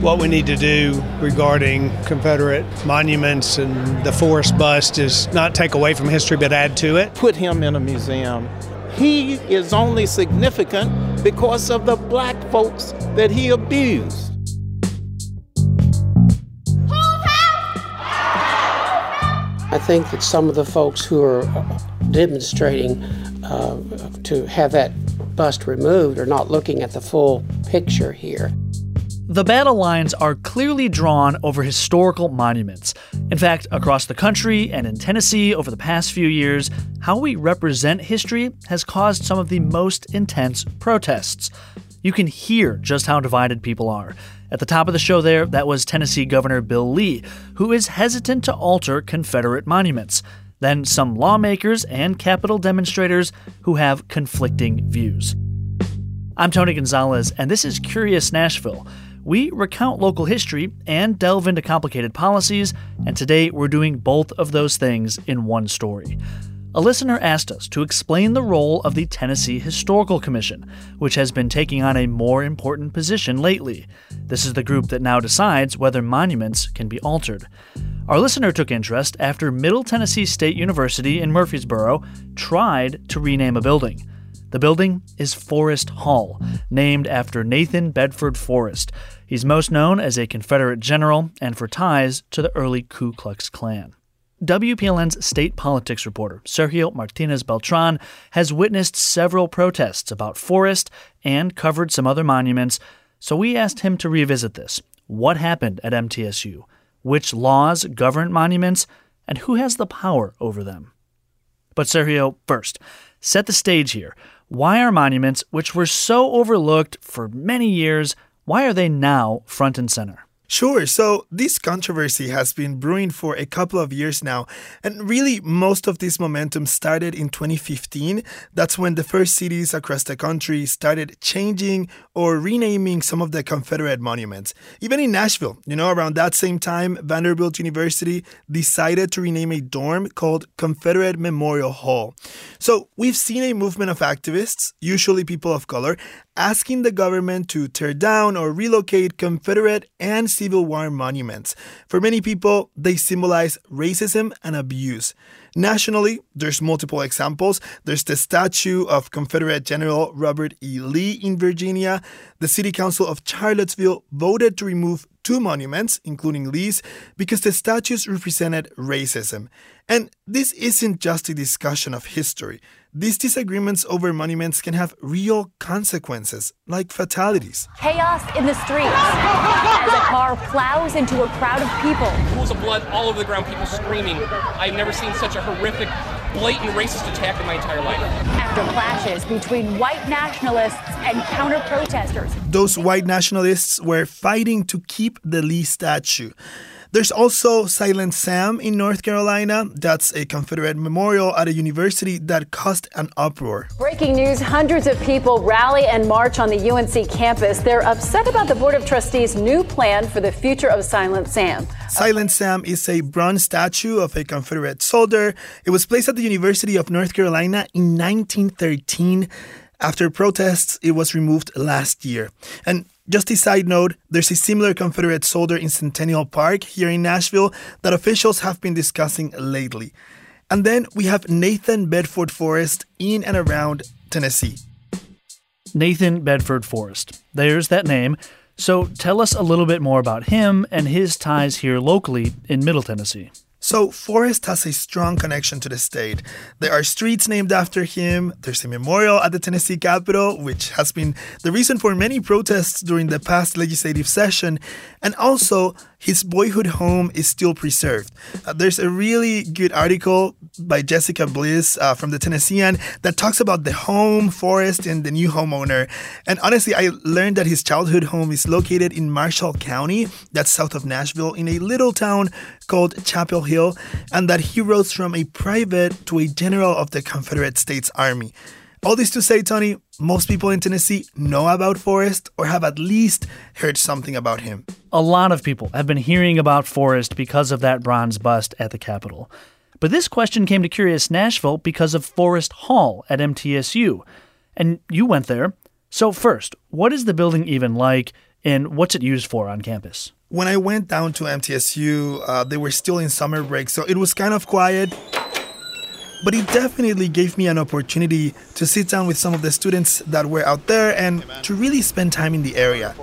what we need to do regarding Confederate monuments and the Forrest bust is not take away from history but add to it. Put him in a museum. He is only significant because of the black folks that he abused. I think that some of the folks who are demonstrating uh, to have that bust removed are not looking at the full picture here. The battle lines are clearly drawn over historical monuments. In fact, across the country and in Tennessee over the past few years, how we represent history has caused some of the most intense protests. You can hear just how divided people are. At the top of the show, there, that was Tennessee Governor Bill Lee, who is hesitant to alter Confederate monuments. Then some lawmakers and Capitol demonstrators who have conflicting views. I'm Tony Gonzalez, and this is Curious Nashville. We recount local history and delve into complicated policies, and today we're doing both of those things in one story. A listener asked us to explain the role of the Tennessee Historical Commission, which has been taking on a more important position lately. This is the group that now decides whether monuments can be altered. Our listener took interest after Middle Tennessee State University in Murfreesboro tried to rename a building. The building is Forrest Hall, named after Nathan Bedford Forrest. He's most known as a Confederate general and for ties to the early Ku Klux Klan. WPLN's state politics reporter, Sergio Martinez Beltran, has witnessed several protests about Forrest and covered some other monuments, so we asked him to revisit this. What happened at MTSU? Which laws govern monuments? And who has the power over them? But Sergio, first, set the stage here. Why are monuments, which were so overlooked for many years, why are they now front and center? Sure. So this controversy has been brewing for a couple of years now. And really, most of this momentum started in 2015. That's when the first cities across the country started changing or renaming some of the Confederate monuments. Even in Nashville, you know, around that same time, Vanderbilt University decided to rename a dorm called Confederate Memorial Hall. So we've seen a movement of activists, usually people of color, asking the government to tear down or relocate Confederate and Civil War monuments. For many people, they symbolize racism and abuse. Nationally, there's multiple examples. There's the statue of Confederate General Robert E. Lee in Virginia. The City Council of Charlottesville voted to remove two monuments, including Lee's, because the statues represented racism. And this isn't just a discussion of history. These disagreements over monuments can have real consequences, like fatalities. Chaos in the streets as a car plows into a crowd of people. Pools of blood all over the ground, people screaming. I've never seen such a horrific, blatant racist attack in my entire life. After clashes between white nationalists and counter protesters. Those white nationalists were fighting to keep the Lee statue. There's also Silent Sam in North Carolina. That's a Confederate memorial at a university that caused an uproar. Breaking news hundreds of people rally and march on the UNC campus. They're upset about the Board of Trustees' new plan for the future of Silent Sam. Silent Sam is a bronze statue of a Confederate soldier. It was placed at the University of North Carolina in 1913. After protests, it was removed last year. And just a side note, there's a similar Confederate soldier in Centennial Park here in Nashville that officials have been discussing lately. And then we have Nathan Bedford Forrest in and around Tennessee. Nathan Bedford Forrest. There's that name. So tell us a little bit more about him and his ties here locally in Middle Tennessee. So, Forrest has a strong connection to the state. There are streets named after him. There's a memorial at the Tennessee Capitol, which has been the reason for many protests during the past legislative session. And also, his boyhood home is still preserved. Uh, there's a really good article by Jessica Bliss uh, from the Tennessean that talks about the home, Forrest, and the new homeowner. And honestly, I learned that his childhood home is located in Marshall County, that's south of Nashville, in a little town called Chapel Hill, and that he rose from a private to a general of the Confederate States Army. All this to say, Tony, most people in Tennessee know about Forrest or have at least heard something about him. A lot of people have been hearing about Forrest because of that bronze bust at the Capitol. But this question came to Curious Nashville because of Forrest Hall at MTSU. And you went there. So, first, what is the building even like? and what's it used for on campus? When I went down to MTSU, uh, they were still in summer break, so it was kind of quiet. But it definitely gave me an opportunity to sit down with some of the students that were out there and to really spend time in the area.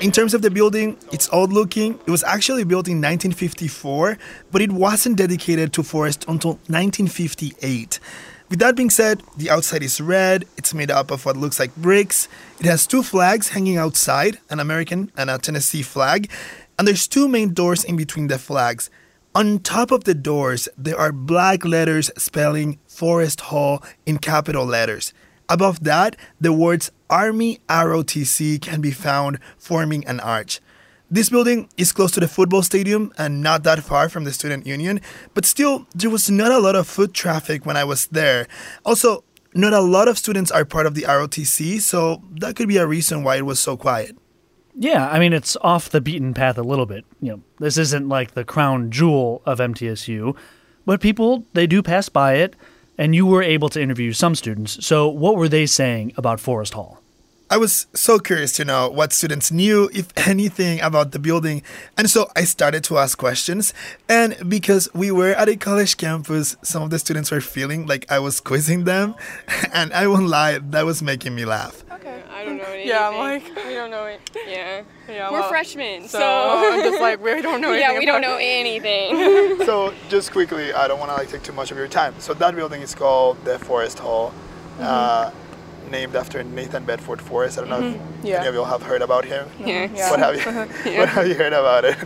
In terms of the building, it's old looking. It was actually built in 1954, but it wasn't dedicated to Forrest until 1958. With that being said, the outside is red. It's made up of what looks like bricks. It has two flags hanging outside an American and a Tennessee flag. And there's two main doors in between the flags. On top of the doors, there are black letters spelling Forrest Hall in capital letters. Above that, the words Army ROTC can be found forming an arch. This building is close to the football stadium and not that far from the student union, but still, there was not a lot of foot traffic when I was there. Also, not a lot of students are part of the ROTC, so that could be a reason why it was so quiet. Yeah, I mean it's off the beaten path a little bit. You know, this isn't like the crown jewel of MTSU, but people they do pass by it, and you were able to interview some students. So, what were they saying about Forrest Hall? I was so curious to know what students knew, if anything, about the building. And so I started to ask questions. And because we were at a college campus, some of the students were feeling like I was quizzing them. And I won't lie, that was making me laugh. Okay. I don't know anything. Yeah, I'm like, we don't know it. Yeah. yeah, We're well, freshmen, so, so, I'm just like, we don't know anything. yeah, we don't know it. anything. so just quickly, I don't want to like take too much of your time. So that building is called the Forrest Hall, uh, named after Nathan Bedford Forrest. I don't know if Yeah. any of you have heard about him. yeah. Yeah. What have you What have you heard about it?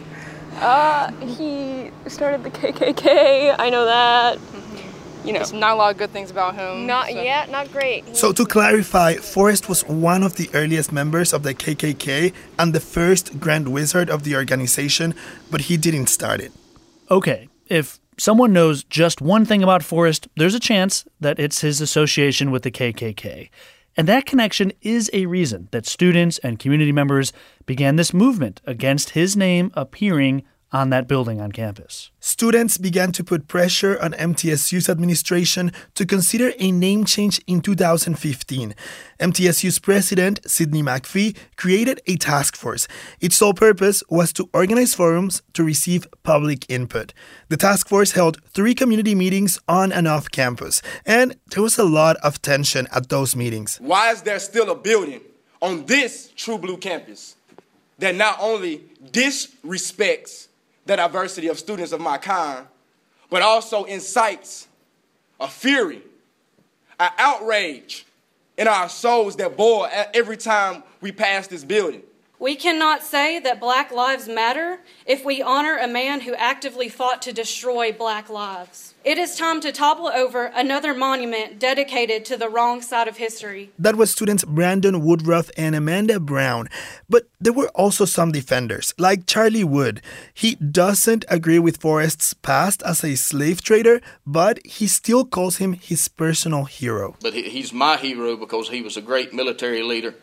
Uh, he started the KKK. I know that. You know, There's not a lot of good things about him. not so- yet, not great. So, to clarify, Forrest was one of the earliest members of the KKK and the first Grand Wizard of the organization, but he didn't start it. Okay, if someone knows just one thing about Forrest, there's a chance that it's his association with the KKK. And that connection is a reason that students and community members began this movement against his name appearing on that building on campus. Students began to put pressure on MTSU's administration to consider a name change in 2015. MTSU's president, Sidney McPhee, created a task force. Its sole purpose was to organize forums to receive public input. The task force held three community meetings on and off campus, and there was a lot of tension at those meetings. Why is there still a building on this True Blue campus that not only disrespects the diversity of students of my kind, but also incites a fury, an outrage in our souls that boil every time we pass this building? We cannot say that Black Lives Matter if we honor a man who actively fought to destroy Black lives. It is time to topple over another monument dedicated to the wrong side of history. That was students Brandon Woodruff and Amanda Brown. But there were also some defenders, like Charlie Wood. He doesn't agree with Forrest's past as a slave trader, but he still calls him his personal hero. But he's my hero because he was a great military leader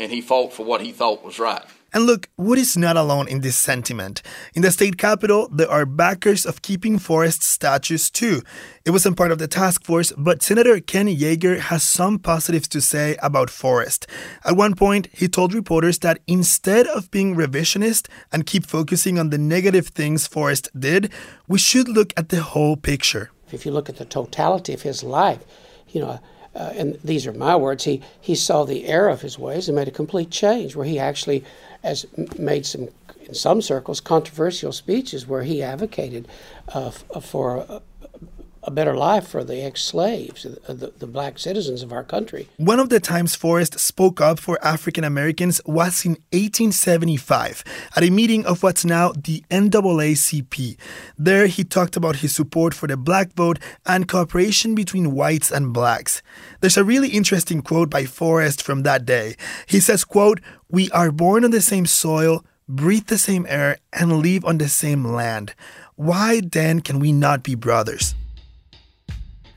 and he fought for what he thought was right. And look, Wood is not alone in this sentiment. In the state capital, there are backers of keeping Forrest statues too. It wasn't part of the task force, but Senator Ken Yager has some positives to say about Forrest. At one point, he told reporters that instead of being revisionist and keep focusing on the negative things Forrest did, we should look at the whole picture. If you look at the totality of his life, you know, uh, and these are my words, he, he saw the error of his ways and made a complete change where he actually has made some, in some circles, controversial speeches where he advocated uh, for a, better life for the ex slaves, the, uh, the, the black citizens of our country. One of the times Forrest spoke up for African Americans was in 1875 at a meeting of what's now the NAACP. There, he talked about his support for the black vote and cooperation between whites and blacks. There's a really interesting quote by Forrest from that day. He says, quote, "We are born on the same soil, breathe the same air, and live on the same land. Why then can we not be brothers?"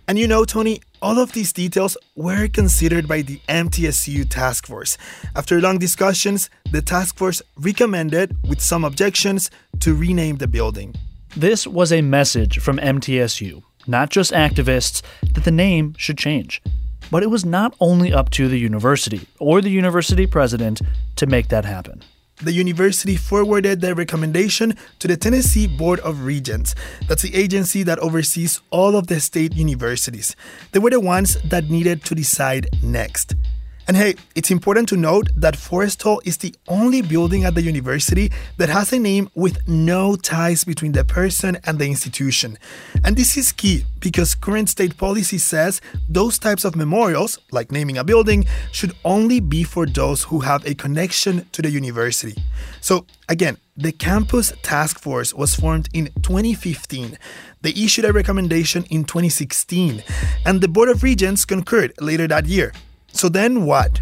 And you know, Tony, all of these details were considered by the MTSU task force. After long discussions, the task force recommended, with some objections, to rename the building. This was a message from MTSU, not just activists, that the name should change. But it was not only up to the university or the university president to make that happen the university forwarded their recommendation to the Tennessee Board of Regents. That's the agency that oversees all of the state universities. They were the ones that needed to decide next. And hey, it's important to note that Forrest Hall is the only building at the university that has a name with no ties between the person and the institution. And this is key because current state policy says those types of memorials, like naming a building, should only be for those who have a connection to the university. So, again, the campus task force was formed in 2015. They issued a recommendation in 2016, and the Board of Regents concurred later that year. So then what?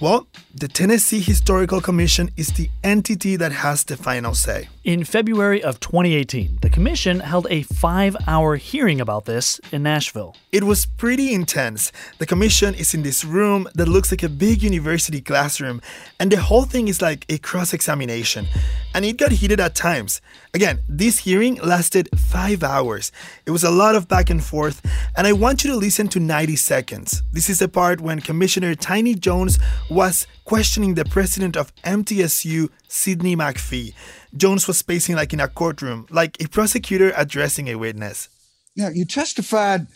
Well, the Tennessee Historical Commission is the entity that has the final say. In February of 2018, the commission held a five hour hearing about this in Nashville. It was pretty intense. The commission is in this room that looks like a big university classroom, and the whole thing is like a cross examination. And it got heated at times. Again, this hearing lasted five hours. It was a lot of back and forth, and I want you to listen to 90 seconds. This is the part when Commissioner Tiny Jones was questioning the president of MTSU, Sidney McPhee. Jones was pacing like in a courtroom, like a prosecutor addressing a witness. Now, you testified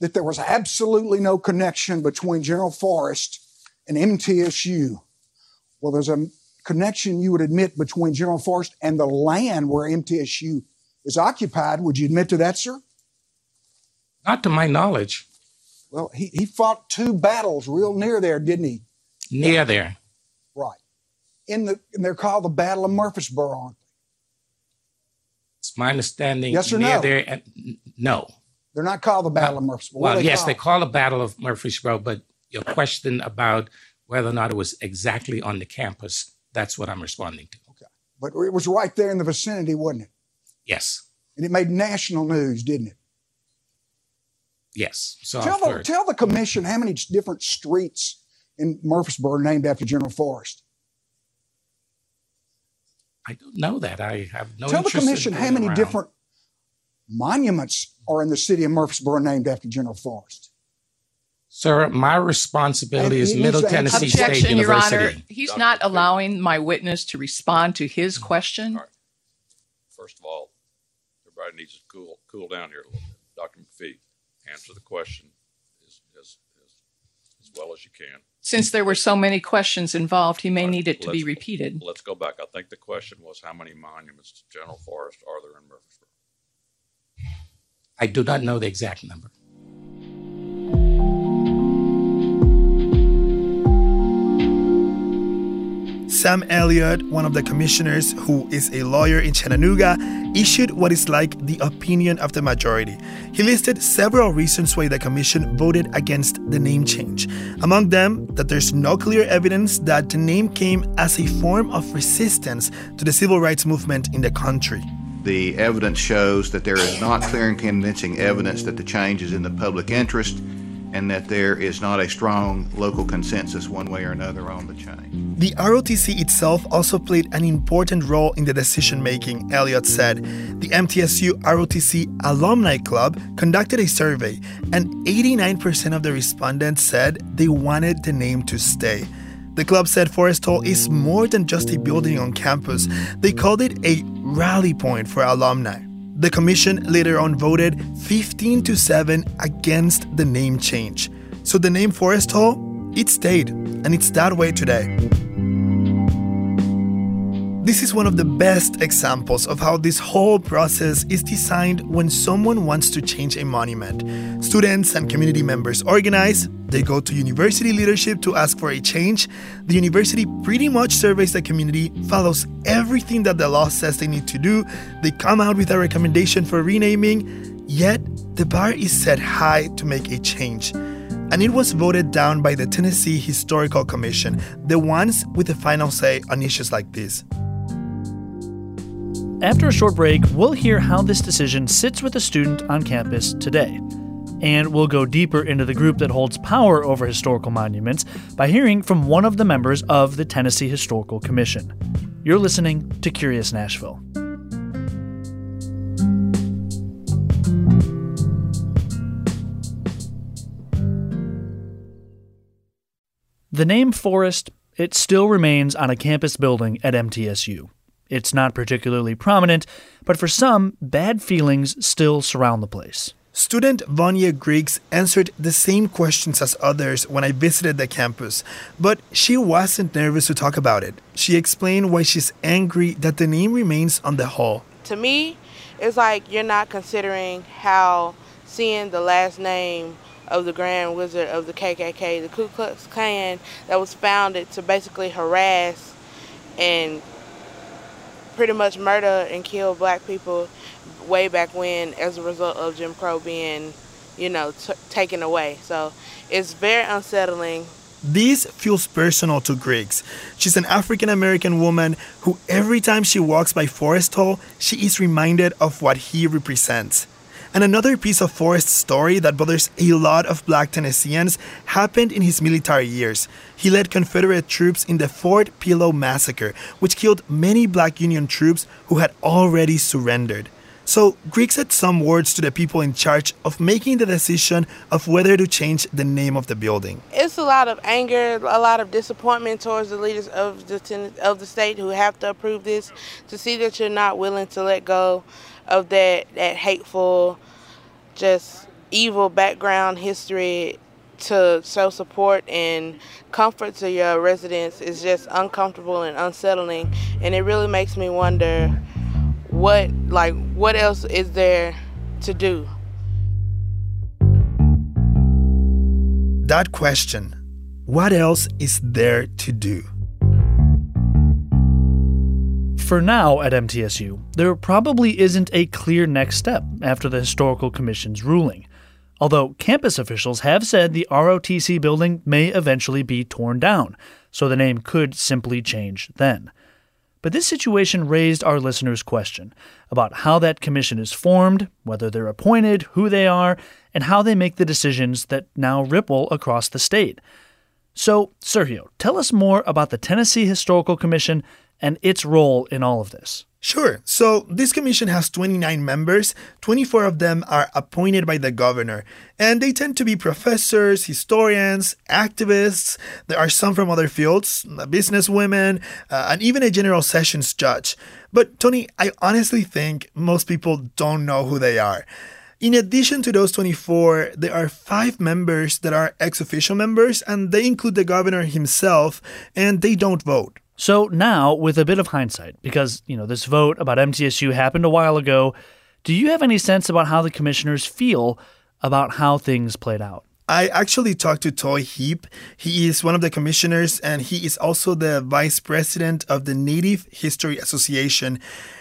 that there was absolutely no connection between General Forrest and MTSU. Well, there's a connection you would admit between General Forrest and the land where MTSU is occupied. Would you admit to that, sir? Not to my knowledge. Well, he, he fought two battles real near there, didn't he? Near yeah. there. Right in the and they're called the Battle of Murfreesboro, aren't they? It's my understanding. Yes or no? There, uh, no. They're not called the Battle of Murfreesboro. Well, they yes, called? they call the Battle of Murfreesboro, but your question about whether or not it was exactly on the campus, that's what I'm responding to. Okay. But it was right there in the vicinity, wasn't it? Yes. And it made national news, didn't it? Yes. So tell the, tell the commission how many different streets in Murfreesboro named after General Forrest. I don't know that. I have no. Tell the commission how many around. different monuments are in the city of Murfreesboro named after General Forrest. Sir, my responsibility is Middle Tennessee Objection, State University. Your Honor. He's not allowing my witness to respond to his question. Right. First of all, everybody needs to cool cool down here a little bit. Dr. McPhee, answer the question as, as, as, as well as you can. Since there were so many questions involved, he may need it to let's, be repeated. Let's go back. I think the question was how many monuments to General Forrest are there in Murfreesboro? I do not know the exact number. Sam Elliott, one of the commissioners who is a lawyer in Chattanooga, issued what is like the opinion of the majority. He listed several reasons why the commission voted against the name change. Among them, that there's no clear evidence that the name came as a form of resistance to the civil rights movement in the country. The evidence shows that there is not clear and convincing evidence that the change is in the public interest and that there is not a strong local consensus one way or another on the change. The ROTC itself also played an important role in the decision making, Elliott said. The MTSU ROTC Alumni Club conducted a survey, and 89% of the respondents said they wanted the name to stay. The club said Forrest Hall is more than just a building on campus. They called it a rally point for alumni. The commission later on voted 15 to 7 against the name change. So the name Forrest Hall, it stayed, and it's that way today. This is one of the best examples of how this whole process is designed when someone wants to change a monument. Students and community members organize, they go to university leadership to ask for a change. The university pretty much surveys the community, follows everything that the law says they need to do. They come out with a recommendation for renaming, yet the bar is set high to make a change. And it was voted down by the Tennessee Historical Commission, the ones with the final say on issues like this. After a short break, we'll hear how this decision sits with a student on campus today. And we'll go deeper into the group that holds power over historical monuments by hearing from one of the members of the Tennessee Historical Commission. You're listening to Curious Nashville. The name Forrest, it still remains on a campus building at MTSU. It's not particularly prominent, but for some, bad feelings still surround the place. Student Vanya Griggs answered the same questions as others when I visited the campus, but she wasn't nervous to talk about it. She explained why she's angry that the name remains on the hall. To me, it's like you're not considering how seeing the last name of the Grand Wizard of the KKK, the Ku Klux Klan, that was founded to basically harass and pretty much murder and kill black people way back when as a result of Jim Crow being, you know, taken away. So it's very unsettling. This feels personal to Griggs. She's an African American woman who, every time she walks by Forrest Hall, she is reminded of what he represents. And another piece of Forrest's story that bothers a lot of black Tennesseans happened in his military years. He led Confederate troops in the Fort Pillow Massacre, which killed many black Union troops who had already surrendered. So, Griggs said some words to the people in charge of making the decision of whether to change the name of the building. It's a lot of anger, a lot of disappointment towards the leaders of the of the state who have to approve this. To see that you're not willing to let go of that that hateful, just evil background history to show support and comfort to your residents is just uncomfortable and unsettling, and it really makes me wonder what like what else is there to do? That question what else is there to do for now at MTSU, there probably isn't a clear next step after the Historical Commission's ruling. Although campus officials have said the ROTC building may eventually be torn down, so the name could simply change then. But this situation raised our listeners' question about how that commission is formed, whether they're appointed, who they are, and how they make the decisions that now ripple across the state. So, Sergio, tell us more about the Tennessee Historical Commission and its role in all of this. Sure. So this commission has 29 members. 24 of them are appointed by the governor, and they tend to be professors, historians, activists. There are some from other fields, businesswomen, uh, and even a general sessions judge. But Tony, I honestly think most people don't know who they are. In addition to those 24, there are five members that are ex official members, and they include the governor himself, and they don't vote. So now, with a bit of hindsight, because, you know, this vote about MTSU happened a while ago, do you have any sense about how the commissioners feel about how things played out? I actually talked to Toye Heape. He is one of the commissioners and he is also the vice president of the Native History Association.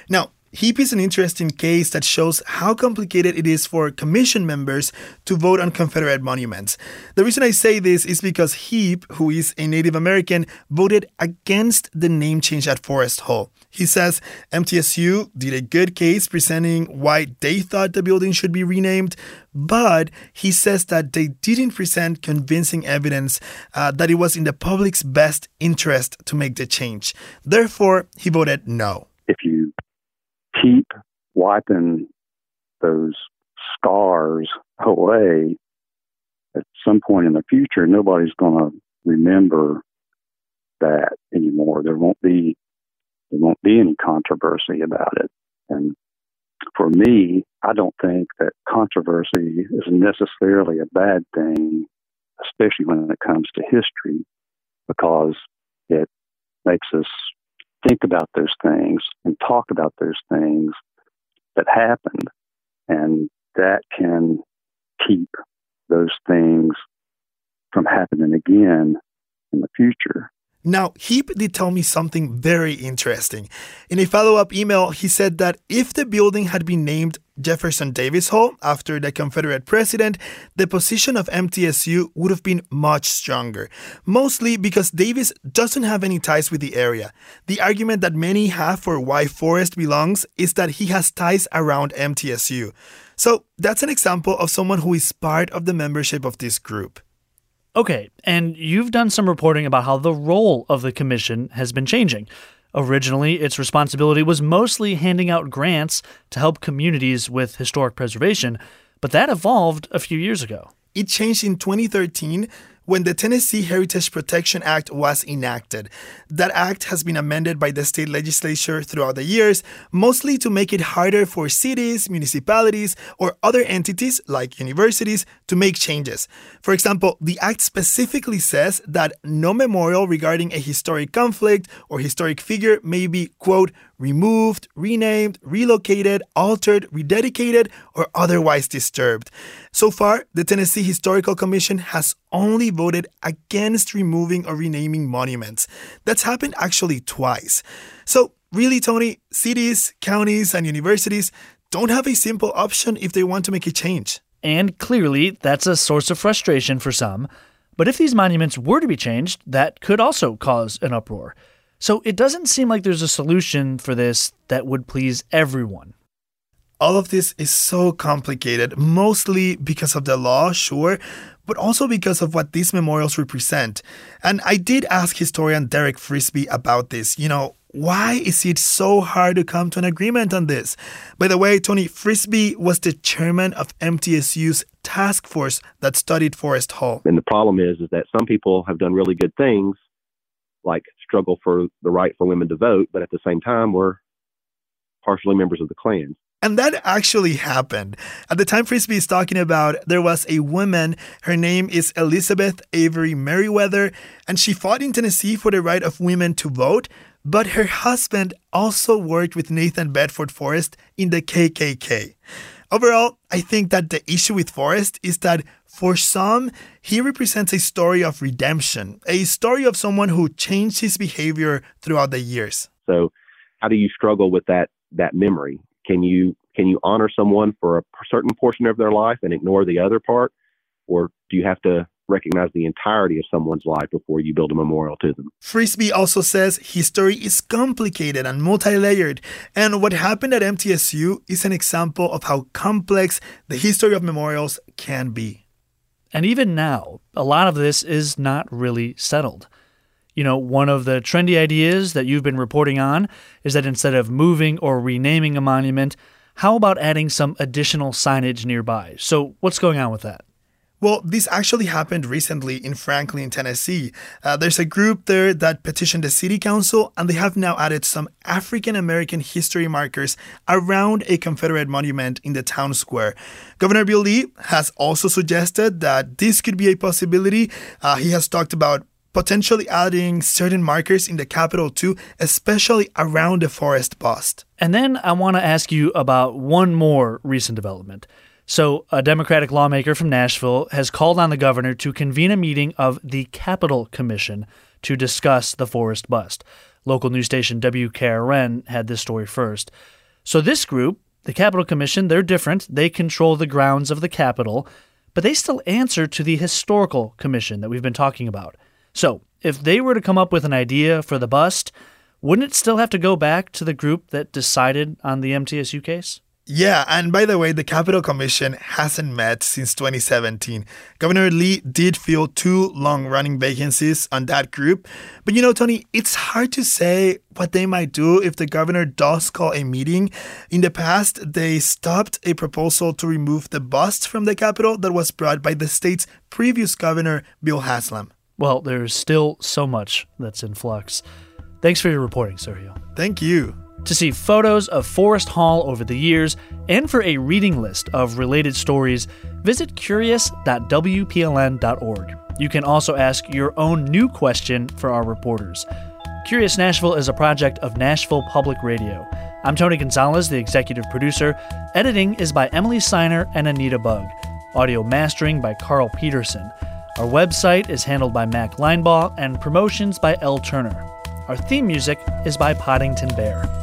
Now, HEAPE is an interesting case that shows how complicated it is for commission members to vote on Confederate monuments. The reason I say this is because HEAPE, who is a Native American, voted against the name change at Forrest Hall. He says MTSU did a good case presenting why they thought the building should be renamed, but he says that they didn't present convincing evidence uh, that it was in the public's best interest to make the change. Therefore, he voted no. If you keep wiping those scars away, at some point in the future, nobody's going to remember that anymore. There won't be there won't be any controversy about it. And for me, I don't think that controversy is necessarily a bad thing, especially when it comes to history, because it makes us think about those things and talk about those things that happened. And that can keep those things from happening again in the future. Now, Heape did tell me something very interesting. In a follow up email, he said that if the building had been named Jefferson Davis Hall after the Confederate president, the position of MTSU would have been much stronger, mostly because Davis doesn't have any ties with the area. The argument that many have for why Forrest belongs is that he has ties around MTSU. So that's an example of someone who is part of the membership of this group. Okay, and you've done some reporting about how the role of the commission has been changing. Originally, its responsibility was mostly handing out grants to help communities with historic preservation, but that evolved a few years ago. It changed in 2013 when the Tennessee Heritage Protection Act was enacted. That act has been amended by the state legislature throughout the years, mostly to make it harder for cities, municipalities, or other entities like universities to make changes. For example, the act specifically says that no memorial regarding a historic conflict or historic figure may be, quote, removed, renamed, relocated, altered, rededicated, or otherwise disturbed. So far, the Tennessee Historical Commission has only voted against removing or renaming monuments. That's happened actually twice. So, really, Tony, cities, counties, and universities don't have a simple option if they want to make a change. And clearly, that's a source of frustration for some. But if these monuments were to be changed, that could also cause an uproar. So it doesn't seem like there's a solution for this that would please everyone. All of this is so complicated, mostly because of the law, sure, but also because of what these memorials represent. And I did ask historian Derek Frisby about this. You know, why is it so hard to come to an agreement on this? By the way, Tony Frisby was the chairman of MTSU's task force that studied Forrest Hall. And the problem is, is that some people have done really good things, like struggle for the right for women to vote, but at the same time, we're partially members of the Klan. And that actually happened. At the time Frisby is talking about, there was a woman, her name is Elizabeth Avery Meriwether, and she fought in Tennessee for the right of women to vote, but her husband also worked with Nathan Bedford Forrest in the KKK. Overall, I think that the issue with Forrest is that for some, he represents a story of redemption, a story of someone who changed his behavior throughout the years. So, how do you struggle with that that memory? Can you can you honor someone for a certain portion of their life and ignore the other part, or do you have to recognize the entirety of someone's life before you build a memorial to them. Frisby also says history is complicated and multi layered, and what happened at MTSU is an example of how complex the history of memorials can be. And even now, a lot of this is not really settled. You know, one of the trendy ideas that you've been reporting on is that instead of moving or renaming a monument, how about adding some additional signage nearby? So, what's going on with that? Well, this actually happened recently in Franklin, Tennessee. Uh, there's a group there that petitioned the city council, and they have now added some African American history markers around a Confederate monument in the town square. Governor Bill Lee has also suggested that this could be a possibility. Uh, he has talked about potentially adding certain markers in the capital too, especially around the Forrest bust. And then I want to ask you about one more recent development. So, a Democratic lawmaker from Nashville has called on the governor to convene a meeting of the Capitol Commission to discuss the Forrest bust. Local news station WKRN had this story first. So, this group, the Capitol Commission, they're different. They control the grounds of the Capitol, but they still answer to the Historical Commission that we've been talking about. So, if they were to come up with an idea for the bust, wouldn't it still have to go back to the group that decided on the MTSU case? Yeah, and by the way, the Capitol Commission hasn't met since 2017. Governor Lee did fill two long running vacancies on that group. But you know, Tony, it's hard to say what they might do if the governor does call a meeting. In the past, they stopped a proposal to remove the bust from the Capitol that was brought by the state's previous governor, Bill Haslam. Well, there's still so much that's in flux. Thanks for your reporting, Sergio. Thank you. To see photos of Forrest Hall over the years and for a reading list of related stories, visit curious.wpln.org. You can also ask your own new question for our reporters. Curious Nashville is a project of Nashville Public Radio. I'm Tony Gonzalez, the executive producer. Editing is by Emily Siner and Anita Bugg. Audio mastering by Carl Peterson. Our website is handled by Mac Linebaugh and promotions by L. Turner. Our theme music is by Poddington Bear.